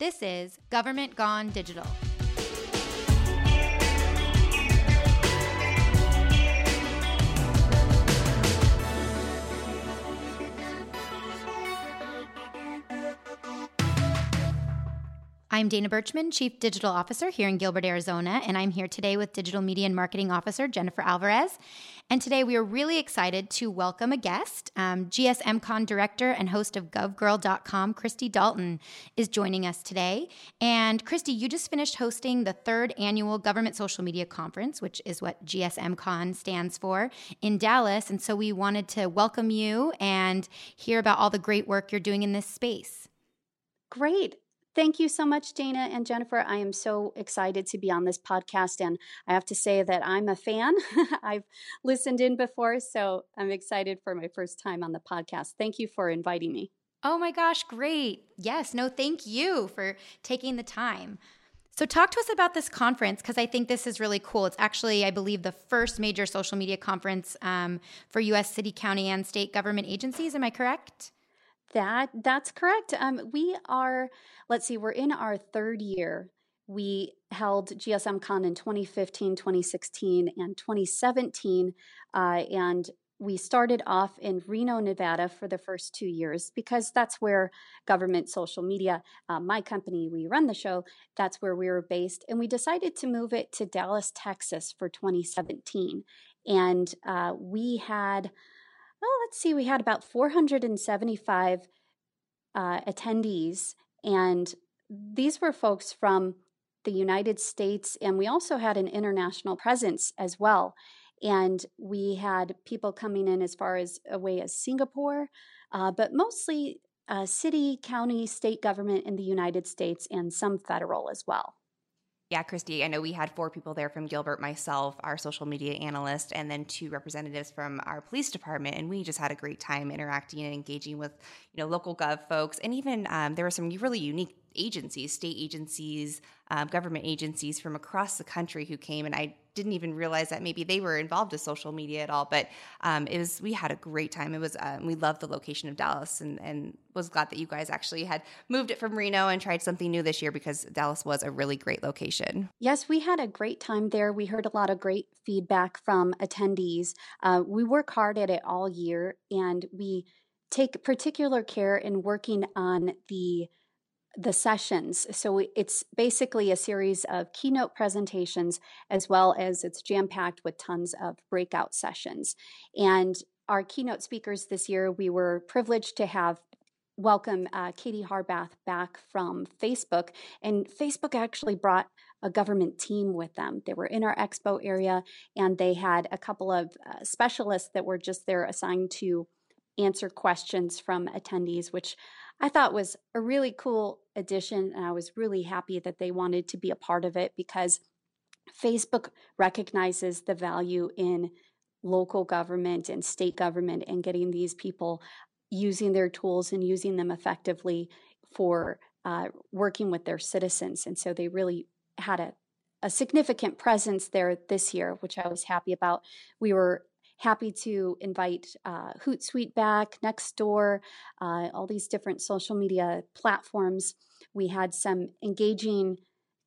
This is Government Gone Digital. I'm Dana Berchman, Chief Digital Officer here in Gilbert, Arizona, and I'm here today with Digital Media and Marketing Officer Jennifer Alvarez. And today we are really excited to welcome a guest. Um, GSMCon Director and host of GovGirl.com, Christy Dalton, is joining us today. And Christy, you just finished hosting the third annual Government Social Media Conference, which is what GSMCon stands for, in Dallas. And so we wanted to welcome you and hear about all the great work you're doing in this space. Great. Thank you so much, Dana and Jennifer. I am so excited to be on this podcast. And I have to say that I'm a fan. I've listened in before, so I'm excited for my first time on the podcast. Thank you for inviting me. Oh my gosh, great. Yes, no, thank you for taking the time. So, talk to us about this conference because I think this is really cool. It's actually, I believe, the first major social media conference um, for U.S. city, county, and state government agencies. Am I correct? That that's correct. Um, we are, let's see, we're in our third year. We held GSM Con in 2015, 2016, and 2017, uh, and we started off in Reno, Nevada for the first two years because that's where government social media, uh, my company, we run the show, that's where we were based. And we decided to move it to Dallas, Texas for 2017. And uh, we had, oh, let's see, we had about 475 uh, attendees, and these were folks from the United States, and we also had an international presence as well. And we had people coming in as far as away as Singapore, uh, but mostly uh, city, county, state government in the United States, and some federal as well. Yeah, Christy, I know we had four people there from Gilbert, myself, our social media analyst, and then two representatives from our police department. And we just had a great time interacting and engaging with, you know, local gov folks. And even um, there were some really unique agencies, state agencies, um, government agencies from across the country who came. And I didn't even realize that maybe they were involved with social media at all. But um, it was we had a great time. It was um, we loved the location of Dallas, and and was glad that you guys actually had moved it from Reno and tried something new this year because Dallas was a really great location. Yes, we had a great time there. We heard a lot of great feedback from attendees. Uh, we work hard at it all year, and we take particular care in working on the the sessions. So it's basically a series of keynote presentations as well as it's jam packed with tons of breakout sessions. And our keynote speakers this year, we were privileged to have welcome uh, Katie Harbath back from Facebook. And Facebook actually brought a government team with them. They were in our expo area and they had a couple of uh, specialists that were just there assigned to answer questions from attendees, which I thought was a really cool addition. And I was really happy that they wanted to be a part of it because Facebook recognizes the value in local government and state government and getting these people using their tools and using them effectively for uh, working with their citizens. And so they really had a, a significant presence there this year, which I was happy about. We were happy to invite uh, Hootsuite back, Nextdoor, uh, all these different social media platforms. We had some engaging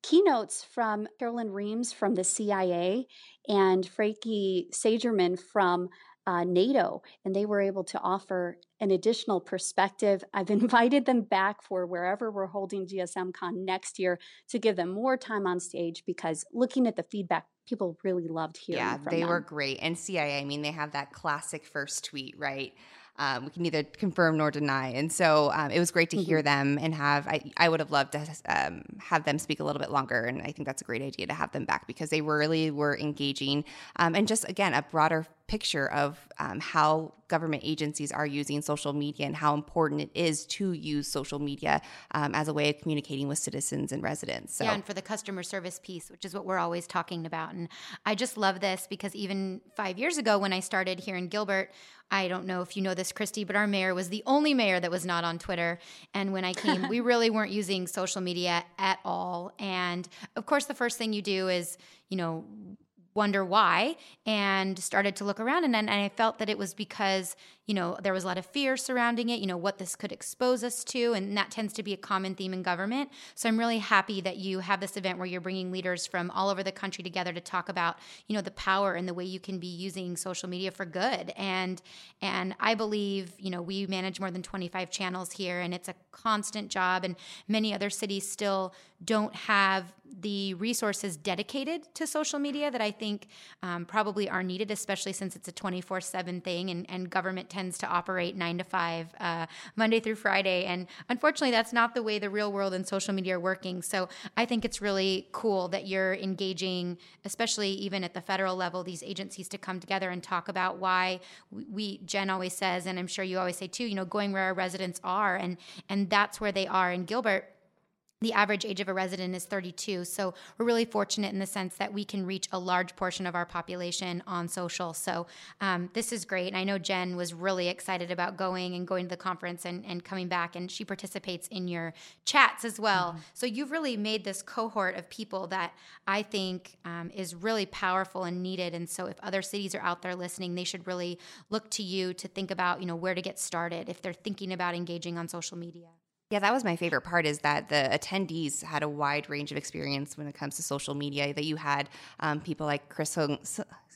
keynotes from Carolyn Reams from the CIA and Frankie Sagerman from uh, NATO, and they were able to offer an additional perspective. I've invited them back for wherever we're holding GSMCon next year to give them more time on stage because looking at the feedback, people really loved hearing. Yeah, they them. were great. And CIA, I mean, they have that classic first tweet, right? Um, we can neither confirm nor deny. And so um, it was great to mm-hmm. hear them and have, I, I would have loved to um, have them speak a little bit longer. And I think that's a great idea to have them back because they really were engaging um, and just, again, a broader picture of um, how government agencies are using social media and how important it is to use social media um, as a way of communicating with citizens and residents. So. Yeah, and for the customer service piece, which is what we're always talking about. And I just love this because even five years ago when I started here in Gilbert, I don't know if you know this, Christy, but our mayor was the only mayor that was not on Twitter. And when I came, we really weren't using social media at all. And of course, the first thing you do is, you know, wonder why and started to look around and, and I felt that it was because you know there was a lot of fear surrounding it you know what this could expose us to and that tends to be a common theme in government. So I'm really happy that you have this event where you're bringing leaders from all over the country together to talk about you know the power and the way you can be using social media for good. And and I believe you know we manage more than 25 channels here and it's a constant job and many other cities still don't have the resources dedicated to social media that I think um, probably are needed, especially since it's a 24 7 thing and, and government tends to operate nine to five, uh, Monday through Friday. And unfortunately, that's not the way the real world and social media are working. So I think it's really cool that you're engaging, especially even at the federal level, these agencies to come together and talk about why we, Jen always says, and I'm sure you always say too, you know, going where our residents are. And, and that's where they are in Gilbert the average age of a resident is 32. So we're really fortunate in the sense that we can reach a large portion of our population on social. So um, this is great. And I know Jen was really excited about going and going to the conference and, and coming back, and she participates in your chats as well. Mm-hmm. So you've really made this cohort of people that I think um, is really powerful and needed. And so if other cities are out there listening, they should really look to you to think about, you know, where to get started if they're thinking about engaging on social media. Yeah, that was my favorite part is that the attendees had a wide range of experience when it comes to social media. That you had um, people like Chris Hung,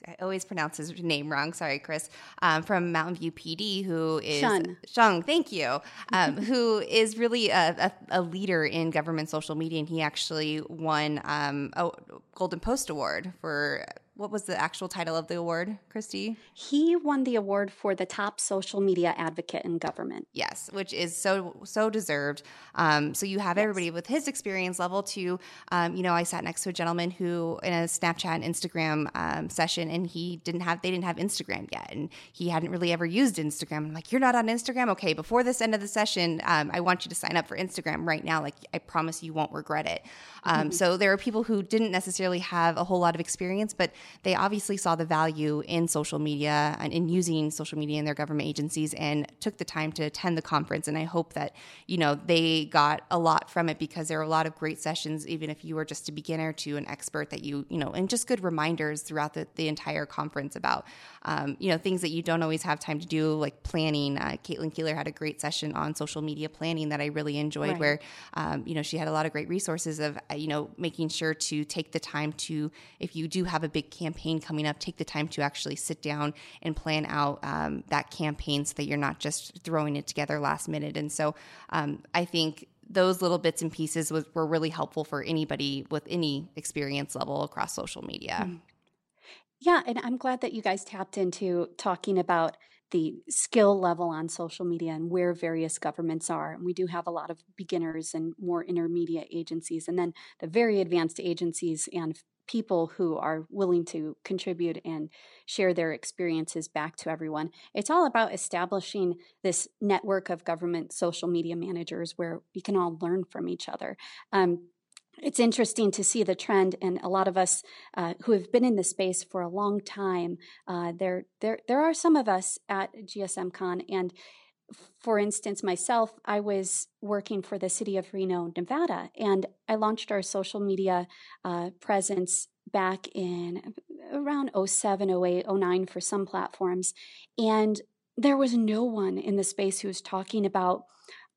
I always pronounce his name wrong. Sorry, Chris, um, from Mountain View PD, who is Shun. Shung. Thank you. Um, who is really a, a, a, leader in government social media, and he actually won um, a Golden Post Award for what was the actual title of the award, Christy? He won the award for the top social media advocate in government. Yes, which is so so deserved. Um, so you have yes. everybody with his experience level to, um, you know, I sat next to a gentleman who in a Snapchat and Instagram um, session, and he didn't have they didn't have Instagram yet, and he hadn't really ever used Instagram. I'm like, you're not on Instagram, okay? Before this end of the session, um, I want you to sign up for Instagram right now. Like, I promise you won't regret it. Um, mm-hmm. So there are people who didn't necessarily have a whole lot of experience, but they obviously saw the value in social media and in using social media in their government agencies and took the time to attend the conference. And I hope that, you know, they got a lot from it because there are a lot of great sessions, even if you were just a beginner to an expert that you, you know, and just good reminders throughout the, the entire conference about, um, you know, things that you don't always have time to do, like planning. Uh, Caitlin Keeler had a great session on social media planning that I really enjoyed, right. where, um, you know, she had a lot of great resources of, you know, making sure to take the time to, if you do have a big campaign coming up, take the time to actually sit down and plan out um, that campaign so that you're not just throwing it together last minute. And so um, I think those little bits and pieces was, were really helpful for anybody with any experience level across social media. Mm. Yeah, and I'm glad that you guys tapped into talking about the skill level on social media and where various governments are. And we do have a lot of beginners and more intermediate agencies, and then the very advanced agencies and people who are willing to contribute and share their experiences back to everyone. It's all about establishing this network of government social media managers where we can all learn from each other. Um, it's interesting to see the trend, and a lot of us uh, who have been in the space for a long time. Uh, there, there, there are some of us at GSMCon, and for instance, myself, I was working for the city of Reno, Nevada, and I launched our social media uh, presence back in around 07, 08, 09 for some platforms. And there was no one in the space who was talking about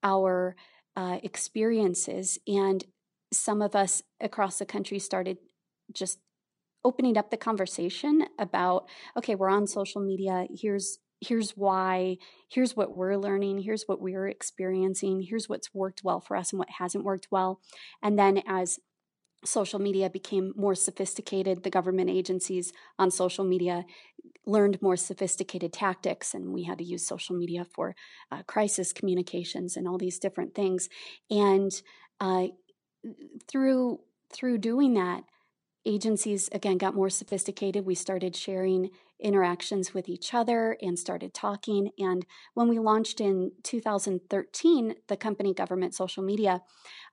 our uh, experiences. And some of us across the country started just opening up the conversation about okay we're on social media here's here's why here's what we're learning here's what we're experiencing here's what's worked well for us and what hasn't worked well and then as social media became more sophisticated the government agencies on social media learned more sophisticated tactics and we had to use social media for uh, crisis communications and all these different things and uh, through through doing that agencies again got more sophisticated we started sharing interactions with each other and started talking. And when we launched in 2013 the company government social media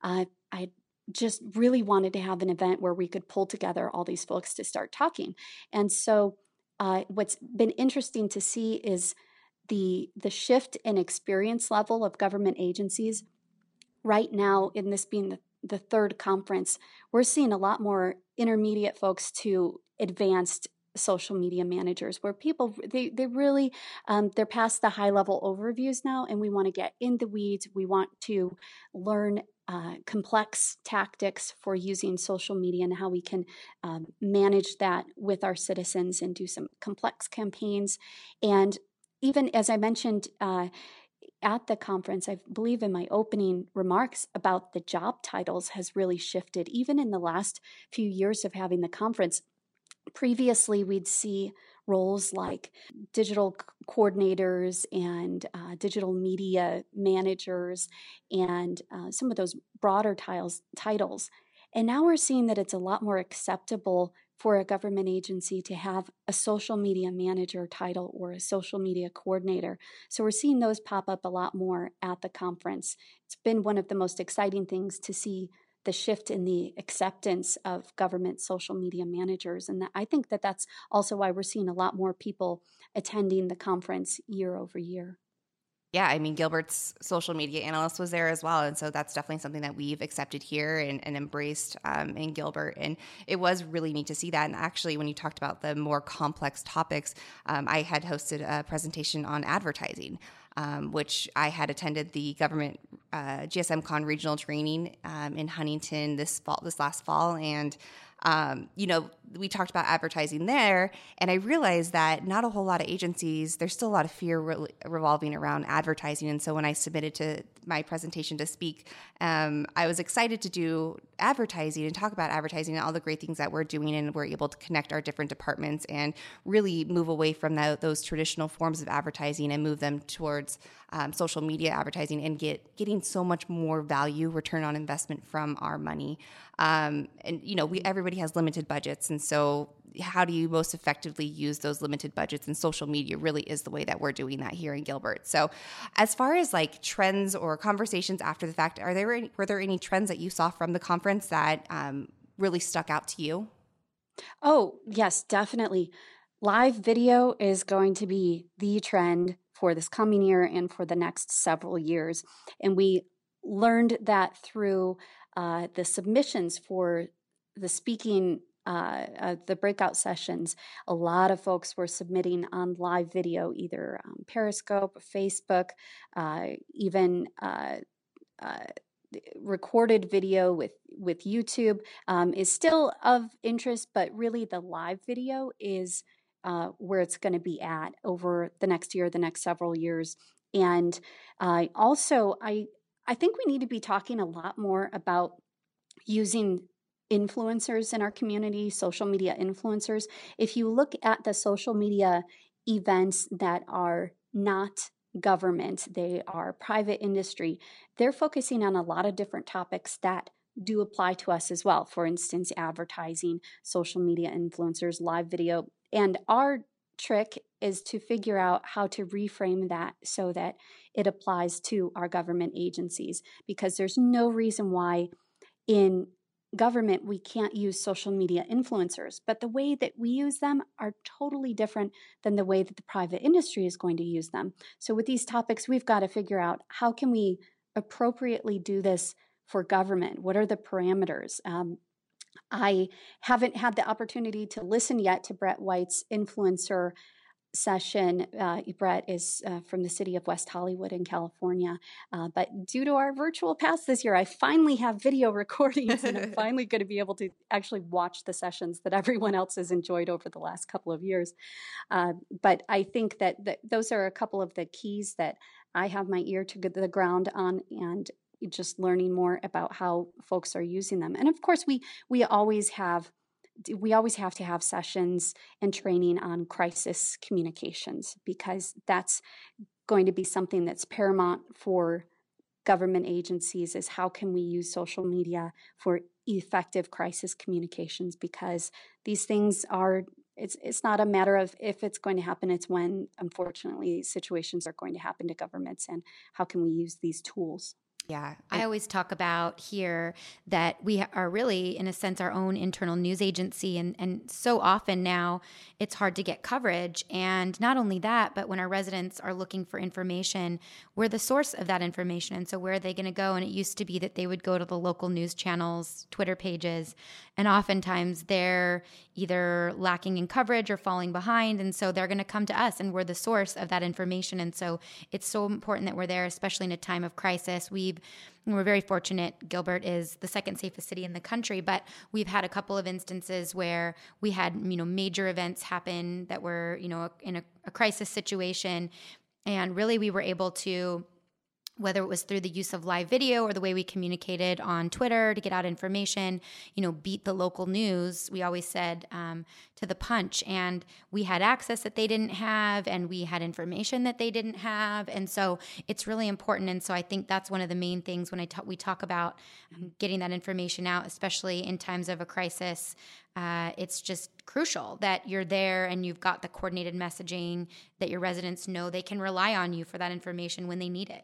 uh, i just really wanted to have an event where we could pull together all these folks to start talking. And so uh, what's been interesting to see is the the shift in experience level of government agencies. Right now, in this being the, the third conference, we're seeing a lot more intermediate folks to advanced social media managers where people they, they really um, they're past the high level overviews now and we want to get in the weeds we want to learn uh, complex tactics for using social media and how we can um, manage that with our citizens and do some complex campaigns and even as i mentioned uh, at the conference, I believe in my opening remarks about the job titles has really shifted. Even in the last few years of having the conference, previously we'd see roles like digital coordinators and uh, digital media managers and uh, some of those broader tiles, titles. And now we're seeing that it's a lot more acceptable for a government agency to have a social media manager title or a social media coordinator. So we're seeing those pop up a lot more at the conference. It's been one of the most exciting things to see the shift in the acceptance of government social media managers. And I think that that's also why we're seeing a lot more people attending the conference year over year. Yeah, I mean, Gilbert's social media analyst was there as well. And so that's definitely something that we've accepted here and, and embraced um, in Gilbert. And it was really neat to see that. And actually, when you talked about the more complex topics, um, I had hosted a presentation on advertising um, which I had attended the government uh, GSMCon regional training um, in Huntington this fall, this last fall, and um, you know, we talked about advertising there, and I realized that not a whole lot of agencies, there's still a lot of fear re- revolving around advertising. And so when I submitted to my presentation to speak, um, I was excited to do advertising and talk about advertising and all the great things that we're doing. And we're able to connect our different departments and really move away from the, those traditional forms of advertising and move them towards um, social media advertising and get getting so much more value, return on investment from our money. Um, and you know, we everybody has limited budgets, and so how do you most effectively use those limited budgets? And social media really is the way that we're doing that here in Gilbert. So, as far as like trends or conversations after the fact, are there any, were there any trends that you saw from the conference that um, really stuck out to you? Oh yes, definitely. Live video is going to be the trend for this coming year and for the next several years, and we learned that through uh, the submissions for the speaking uh, uh, the breakout sessions, a lot of folks were submitting on live video, either um, Periscope, Facebook, uh, even uh, uh, recorded video with with YouTube um, is still of interest, but really the live video is where it's going to be at over the next year, the next several years, and also I I think we need to be talking a lot more about using influencers in our community, social media influencers. If you look at the social media events that are not government, they are private industry, they're focusing on a lot of different topics that do apply to us as well. For instance, advertising, social media influencers, live video. And our trick is to figure out how to reframe that so that it applies to our government agencies because there's no reason why in government we can't use social media influencers but the way that we use them are totally different than the way that the private industry is going to use them. So with these topics we've got to figure out how can we appropriately do this for government? What are the parameters? Um, I haven't had the opportunity to listen yet to Brett White's influencer session. Uh, Brett is uh, from the city of West Hollywood in California. Uh, but due to our virtual pass this year, I finally have video recordings and I'm finally going to be able to actually watch the sessions that everyone else has enjoyed over the last couple of years. Uh, but I think that, that those are a couple of the keys that I have my ear to the ground on and just learning more about how folks are using them. And of course, we we always have we always have to have sessions and training on crisis communications because that's going to be something that's paramount for government agencies is how can we use social media for effective crisis communications because these things are it's it's not a matter of if it's going to happen it's when unfortunately situations are going to happen to governments and how can we use these tools Yeah. I always talk about here that we are really, in a sense, our own internal news agency. And, and so often now it's hard to get coverage. And not only that, but when our residents are looking for information, we're the source of that information. And so where are they going to go? And it used to be that they would go to the local news channels, Twitter pages, and oftentimes they're either lacking in coverage or falling behind. And so they're going to come to us and we're the source of that information. And so it's so important that we're there, especially in a time of crisis. We've we're very fortunate. Gilbert is the second safest city in the country, but we've had a couple of instances where we had you know major events happen that were you know in a, a crisis situation, and really we were able to whether it was through the use of live video or the way we communicated on Twitter to get out information, you know, beat the local news. We always said um, to the punch, and we had access that they didn't have, and we had information that they didn't have, and so it's really important. And so I think that's one of the main things when I talk, we talk about um, getting that information out, especially in times of a crisis. Uh, it's just crucial that you're there and you've got the coordinated messaging that your residents know they can rely on you for that information when they need it.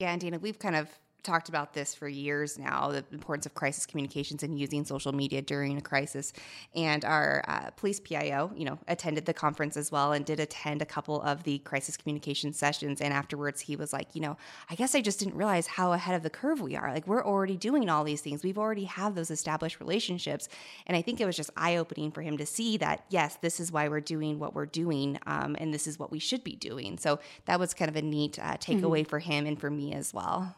Yeah, and Dana, we've kind of talked about this for years now the importance of crisis communications and using social media during a crisis. And our uh, police pio you know attended the conference as well and did attend a couple of the crisis communication sessions. And afterwards he was like you know i guess i just didn't realize how ahead of the curve we are. Like we're already doing all these things. We've already have those established relationships. And i think it was just eye-opening for him to see that yes this is why we're doing what we're doing um, and this is what we should be doing. So that was kind of a neat uh, takeaway mm-hmm. for him and for me as well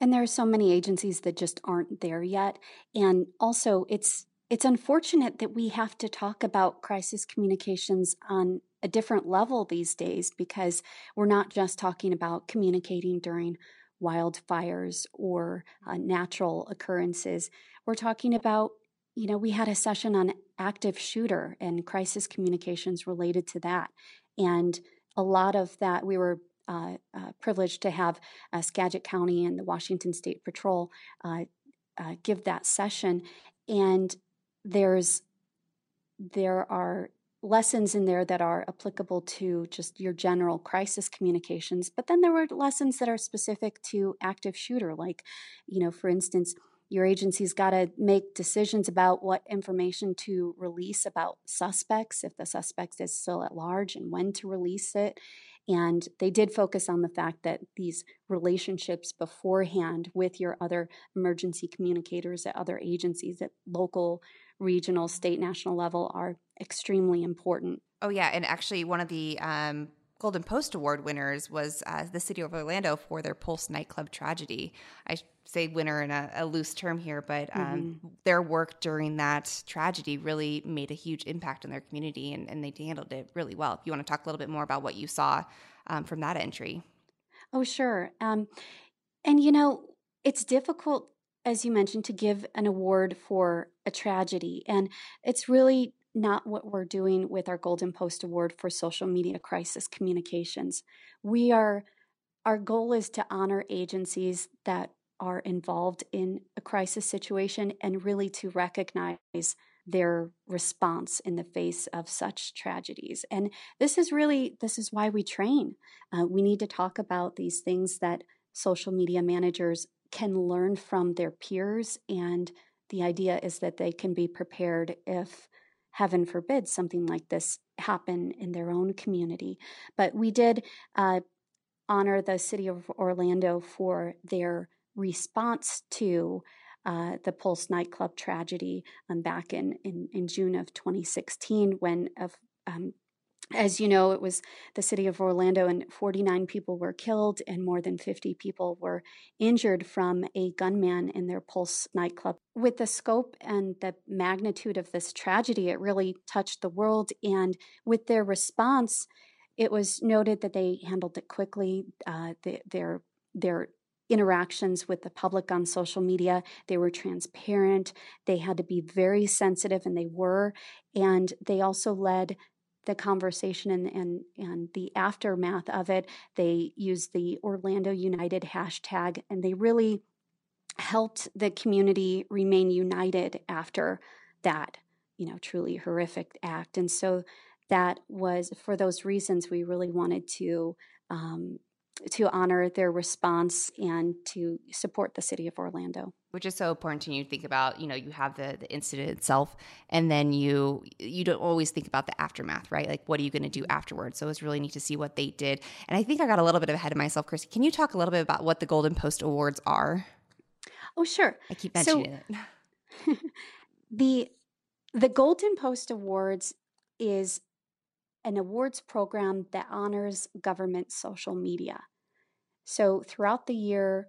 and there are so many agencies that just aren't there yet. And also, it's it's unfortunate that we have to talk about crisis communications on a different level these days because we're not just talking about communicating during wildfires or uh, natural occurrences. We're talking about, you know, we had a session on active shooter and crisis communications related to that. And a lot of that, we were uh, uh, privileged to have uh, Skagit County and the Washington State Patrol uh, uh, give that session, and there's there are lessons in there that are applicable to just your general crisis communications, but then there were lessons that are specific to active shooter, like you know, for instance your agency's got to make decisions about what information to release about suspects if the suspect is still at large and when to release it and they did focus on the fact that these relationships beforehand with your other emergency communicators at other agencies at local, regional, state, national level are extremely important. Oh, yeah. And actually, one of the um, Golden Post Award winners was uh, the city of Orlando for their Pulse nightclub tragedy. I say winner in a, a loose term here, but um, mm-hmm. their work during that tragedy really made a huge impact on their community and, and, they handled it really well. If you want to talk a little bit more about what you saw um, from that entry. Oh, sure. Um, and, you know, it's difficult, as you mentioned, to give an award for a tragedy. And it's really not what we're doing with our Golden Post Award for social media crisis communications. We are, our goal is to honor agencies that are involved in a crisis situation and really to recognize their response in the face of such tragedies. And this is really, this is why we train. Uh, we need to talk about these things that social media managers can learn from their peers. And the idea is that they can be prepared if heaven forbid something like this happen in their own community. But we did uh, honor the city of Orlando for their response to uh, the Pulse nightclub tragedy um, back in, in, in, June of 2016 when um, as you know, it was the city of Orlando, and 49 people were killed, and more than 50 people were injured from a gunman in their Pulse nightclub. With the scope and the magnitude of this tragedy, it really touched the world. And with their response, it was noted that they handled it quickly. Uh, the, their their interactions with the public on social media. They were transparent. They had to be very sensitive, and they were. And they also led the conversation and, and, and the aftermath of it. They used the Orlando United hashtag, and they really helped the community remain united after that, you know, truly horrific act. And so that was for those reasons we really wanted to um, to honor their response and to support the city of Orlando. Which is so important to you think about, you know, you have the, the incident itself and then you you don't always think about the aftermath, right? Like what are you going to do afterwards? So it's really neat to see what they did. And I think I got a little bit ahead of myself, Chrissy. Can you talk a little bit about what the Golden Post Awards are? Oh, sure. I keep mentioning so, it. the the Golden Post Awards is an awards program that honors government social media. So, throughout the year,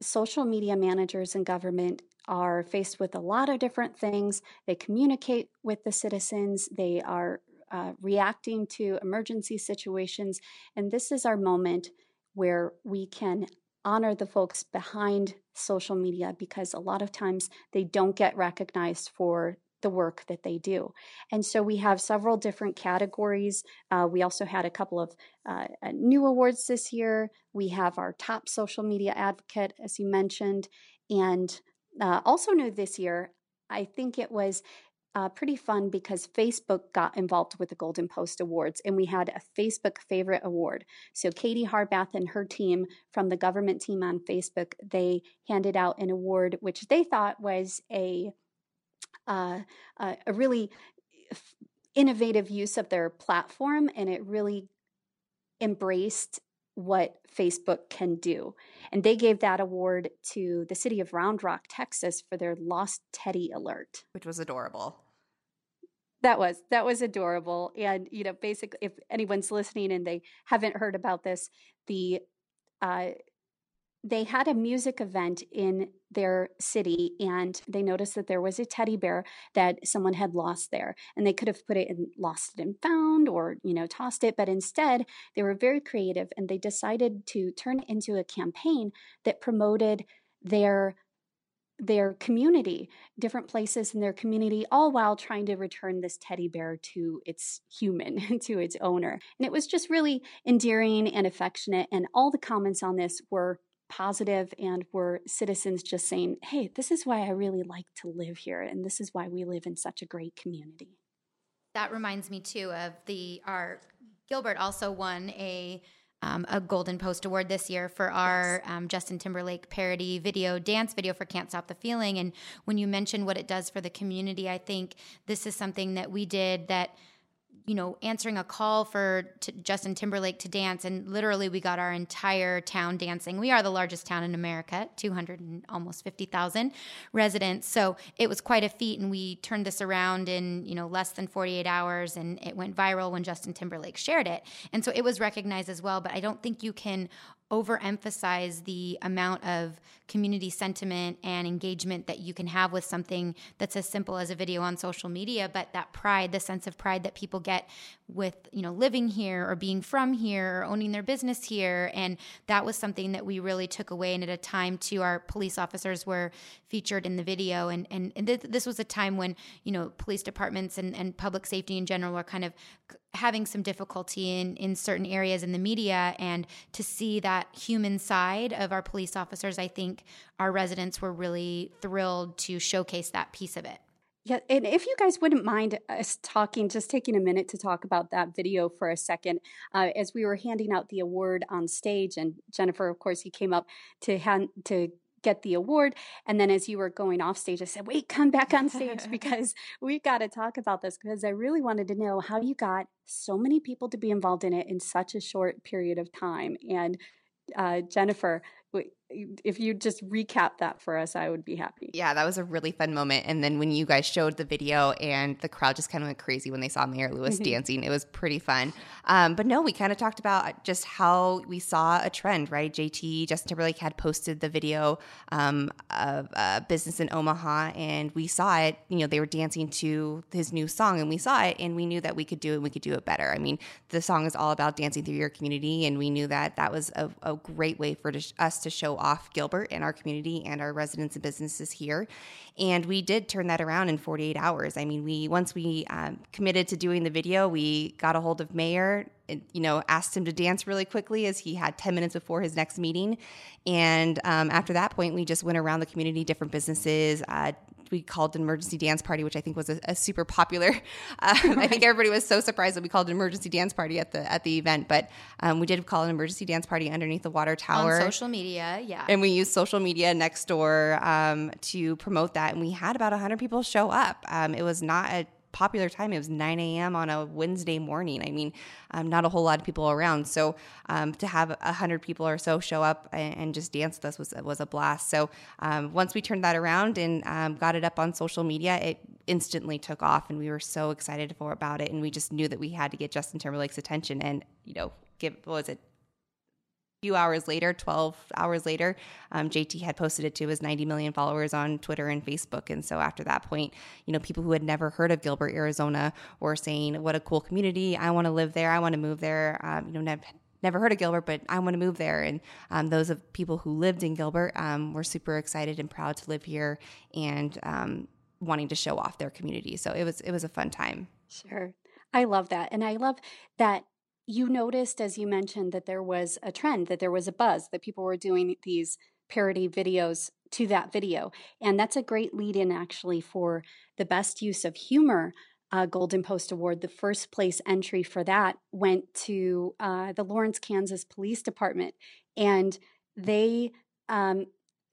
social media managers in government are faced with a lot of different things. They communicate with the citizens, they are uh, reacting to emergency situations. And this is our moment where we can honor the folks behind social media because a lot of times they don't get recognized for the work that they do. And so we have several different categories. Uh, we also had a couple of uh, uh, new awards this year. We have our top social media advocate, as you mentioned. And uh, also new this year, I think it was uh, pretty fun because Facebook got involved with the Golden Post Awards and we had a Facebook Favorite Award. So Katie Harbath and her team from the government team on Facebook, they handed out an award which they thought was a uh, uh, a really innovative use of their platform, and it really embraced what Facebook can do. And they gave that award to the city of Round Rock, Texas for their Lost Teddy alert, which was adorable. That was that was adorable. And you know, basically if anyone's listening and they haven't heard about this, the uh, they had a music event in their city and they noticed that there was a teddy bear that someone had lost there and they could have put it in lost it and found or you know tossed it but instead they were very creative and they decided to turn it into a campaign that promoted their their community, different places in their community, all while trying to return this teddy bear to its human, to its owner. And it was just really endearing and affectionate. And all the comments on this were positive and were citizens just saying, hey, this is why I really like to live here, and this is why we live in such a great community. That reminds me too of the our Gilbert also won a um, a Golden Post Award this year for our yes. um, Justin Timberlake parody video, dance video for Can't Stop the Feeling. And when you mentioned what it does for the community, I think this is something that we did that you know, answering a call for Justin Timberlake to dance, and literally we got our entire town dancing. We are the largest town in America, 200 and almost 50,000 residents. So it was quite a feat, and we turned this around in, you know, less than 48 hours, and it went viral when Justin Timberlake shared it. And so it was recognized as well, but I don't think you can overemphasize the amount of community sentiment and engagement that you can have with something that's as simple as a video on social media but that pride the sense of pride that people get with you know living here or being from here or owning their business here. And that was something that we really took away and at a time too our police officers were featured in the video. And and, and th- this was a time when you know police departments and, and public safety in general were kind of having some difficulty in in certain areas in the media and to see that human side of our police officers i think our residents were really thrilled to showcase that piece of it. Yeah, and if you guys wouldn't mind us talking, just taking a minute to talk about that video for a second, uh, as we were handing out the award on stage, and Jennifer, of course, he came up to hand to get the award, and then as you were going off stage, I said, "Wait, come back on stage because we've got to talk about this." Because I really wanted to know how you got so many people to be involved in it in such a short period of time, and uh, Jennifer, if you just recap that for us, I would be happy. Yeah, that was a really fun moment. And then when you guys showed the video and the crowd just kind of went crazy when they saw Mayor Lewis mm-hmm. dancing, it was pretty fun. Um, but no, we kind of talked about just how we saw a trend, right? JT, Justin Timberlake had posted the video um, of a business in Omaha and we saw it. You know, they were dancing to his new song and we saw it and we knew that we could do it and we could do it better. I mean, the song is all about dancing through your community and we knew that that was a, a great way for us to show off Gilbert and our community and our residents and businesses here. And we did turn that around in 48 hours. I mean, we once we um, committed to doing the video, we got a hold of Mayor and, you know, asked him to dance really quickly as he had 10 minutes before his next meeting. And um, after that point, we just went around the community, different businesses, uh, we called an emergency dance party, which I think was a, a super popular. Um, right. I think everybody was so surprised that we called an emergency dance party at the at the event, but um, we did call an emergency dance party underneath the water tower on social media. Yeah, and we used social media Nextdoor um, to promote that, and we had about hundred people show up. Um, it was not a popular time. It was 9 a.m. on a Wednesday morning. I mean, um, not a whole lot of people around. So um, to have a hundred people or so show up and, and, just dance with us was was a blast. So um, once we turned that around and um, got it up on social media, it instantly took off, and we were so excited for about it. And we just knew that we had to get Justin Timberlake's attention and you know give what was it few hours later, 12 hours later, um, JT had posted it to his 90 million followers on Twitter and Facebook. And so after that point, you know, people who had never heard of Gilbert, Arizona were saying, what a cool community. I want to live there. I want to move there. Um, you know, never, never heard of Gilbert, but I want to move there. And um, those of people who lived in Gilbert um, were super excited and proud to live here and um, wanting to show off their community. So it was it was a fun time. Sure. I love that. And I love that you noticed, as you mentioned, that there was a trend, that there was a buzz, that people were doing these parody videos to that video. And that's a great lead in actually for the best use of humor uh, Golden Post Award. The first place entry for that went to uh, the Lawrence, Kansas Police Department. And they, um,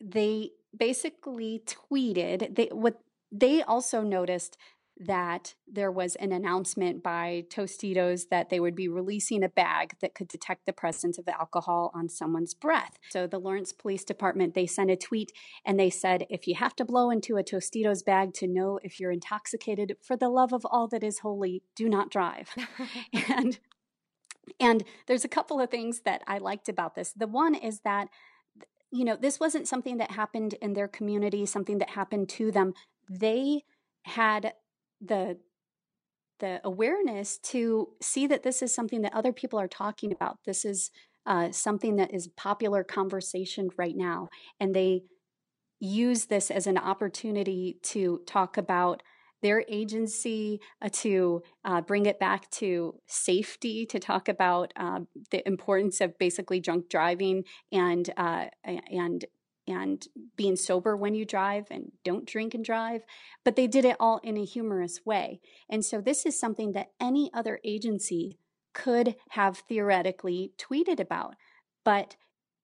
they basically tweeted, they, what they also noticed that there was an announcement by Tostitos that they would be releasing a bag that could detect the presence of alcohol on someone's breath. So the Lawrence Police Department they sent a tweet and they said if you have to blow into a Tostitos bag to know if you're intoxicated for the love of all that is holy, do not drive. and and there's a couple of things that I liked about this. The one is that you know, this wasn't something that happened in their community, something that happened to them. They had the the awareness to see that this is something that other people are talking about. This is uh, something that is popular conversation right now, and they use this as an opportunity to talk about their agency, uh, to uh, bring it back to safety, to talk about uh, the importance of basically drunk driving and uh, and and being sober when you drive and don't drink and drive, but they did it all in a humorous way. And so this is something that any other agency could have theoretically tweeted about, but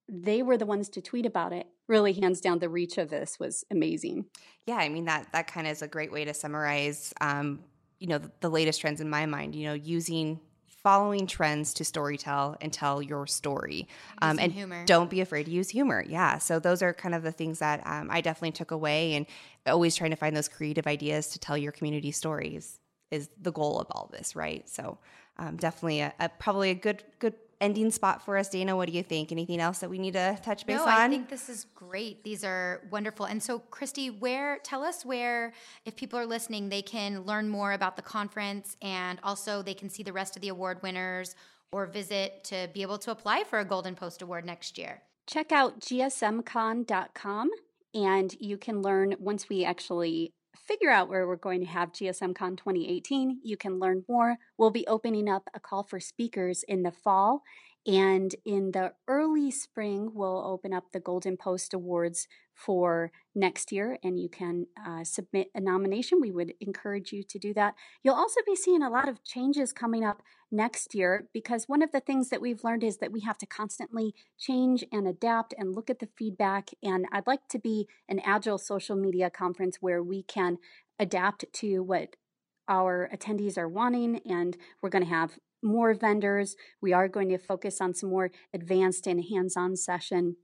they were the ones to tweet about it. Really, hands down, the reach of this was amazing. Yeah, I mean that that kind of is a great way to summarize, um, you know, the, the latest trends in my mind. You know, using following trends to storytell and tell your story. Um, and humor. don't be afraid to use humor. Yeah. So those are kind of the things that um, I definitely took away and always trying to find those creative ideas to tell your community stories is the goal of all this, right? So um, definitely a, a, probably a good good ending spot for us. Dana, what do you think? Anything else that we need to touch base no, on? I think this is great. These are wonderful. And so, Christy, where tell us where, if people are listening, they can learn more about the conference and also they can see the rest of the award winners or visit to be able to apply for a Golden Post Award next year. Check out gsmcon.com and you can learn once we actually figure out where we're going to have GSMCon 2018, you can learn more. We'll be opening up a call for speakers in the fall. And in the early spring, we'll open up the Golden Post Awards for next year, and you can uh, submit a nomination. We would encourage you to do that. You'll also be seeing a lot of changes coming up next year because one of the things that we've learned is that we have to constantly change and adapt and look at the feedback. And I'd like to be an agile social media conference where we can adapt to what our attendees are wanting, and we're going to have more vendors. We are going to focus on some more advanced and hands on session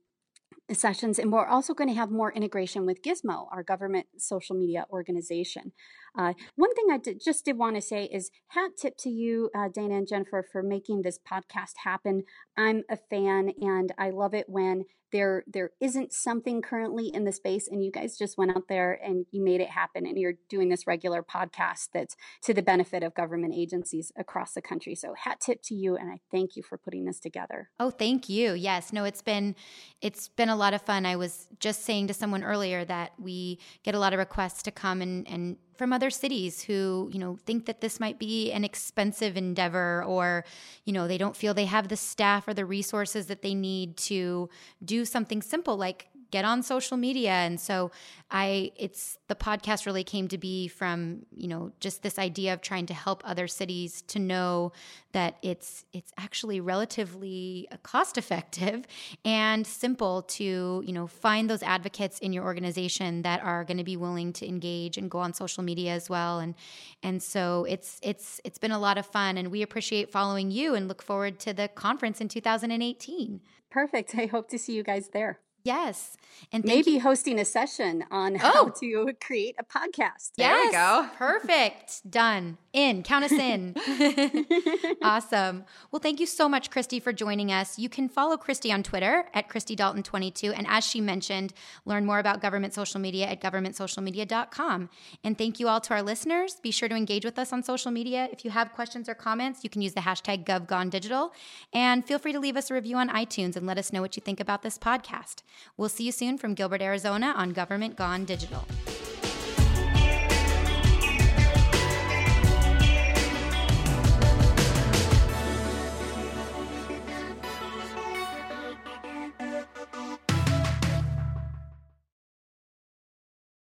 sessions, and we're also going to have more integration with Gizmo, our government social media organization. Uh, one thing I did, just did want to say is hat tip to you, uh, Dana and Jennifer, for making this podcast happen. I'm a fan, and I love it when there there isn't something currently in the space and you guys just went out there and you made it happen and you're doing this regular podcast that's to the benefit of government agencies across the country. So hat tip to you and i thank you for putting this together. Oh thank you. Yes no it's been it's been a lot of fun. I was just saying to someone earlier that we get a lot of requests to come and and from other cities who you know think that this might be an expensive endeavor or you know they don't feel they have the staff or the resources that they need to do something simple like get on social media. And so I, it's the podcast really came to be from, you know, just this idea of trying to help other cities to know that it's, it's actually relatively cost effective and simple to, you know, find those advocates in your organization that are going to be willing to engage and go on social media as well. And, and so it's, it's, it's been a lot of fun and we appreciate following you and look forward to the conference in 2018. Perfect. I hope to see you guys there. Yes. And maybe you. hosting a session on how oh. to create a podcast. There yes. we go. Perfect. Done. In. Count us in. awesome. Well, thank you so much, Christy, for joining us. You can follow Christy on Twitter at Christy Dalton22. And as she mentioned, learn more about government social media at governmentsocialmedia.com. And thank you all to our listeners. Be sure to engage with us on social media. If you have questions or comments, you can use the hashtag GovGoneDigital. And feel free to leave us a review on iTunes and let us know what you think about this podcast. We'll see you soon from Gilbert, Arizona on Government Gone Digital.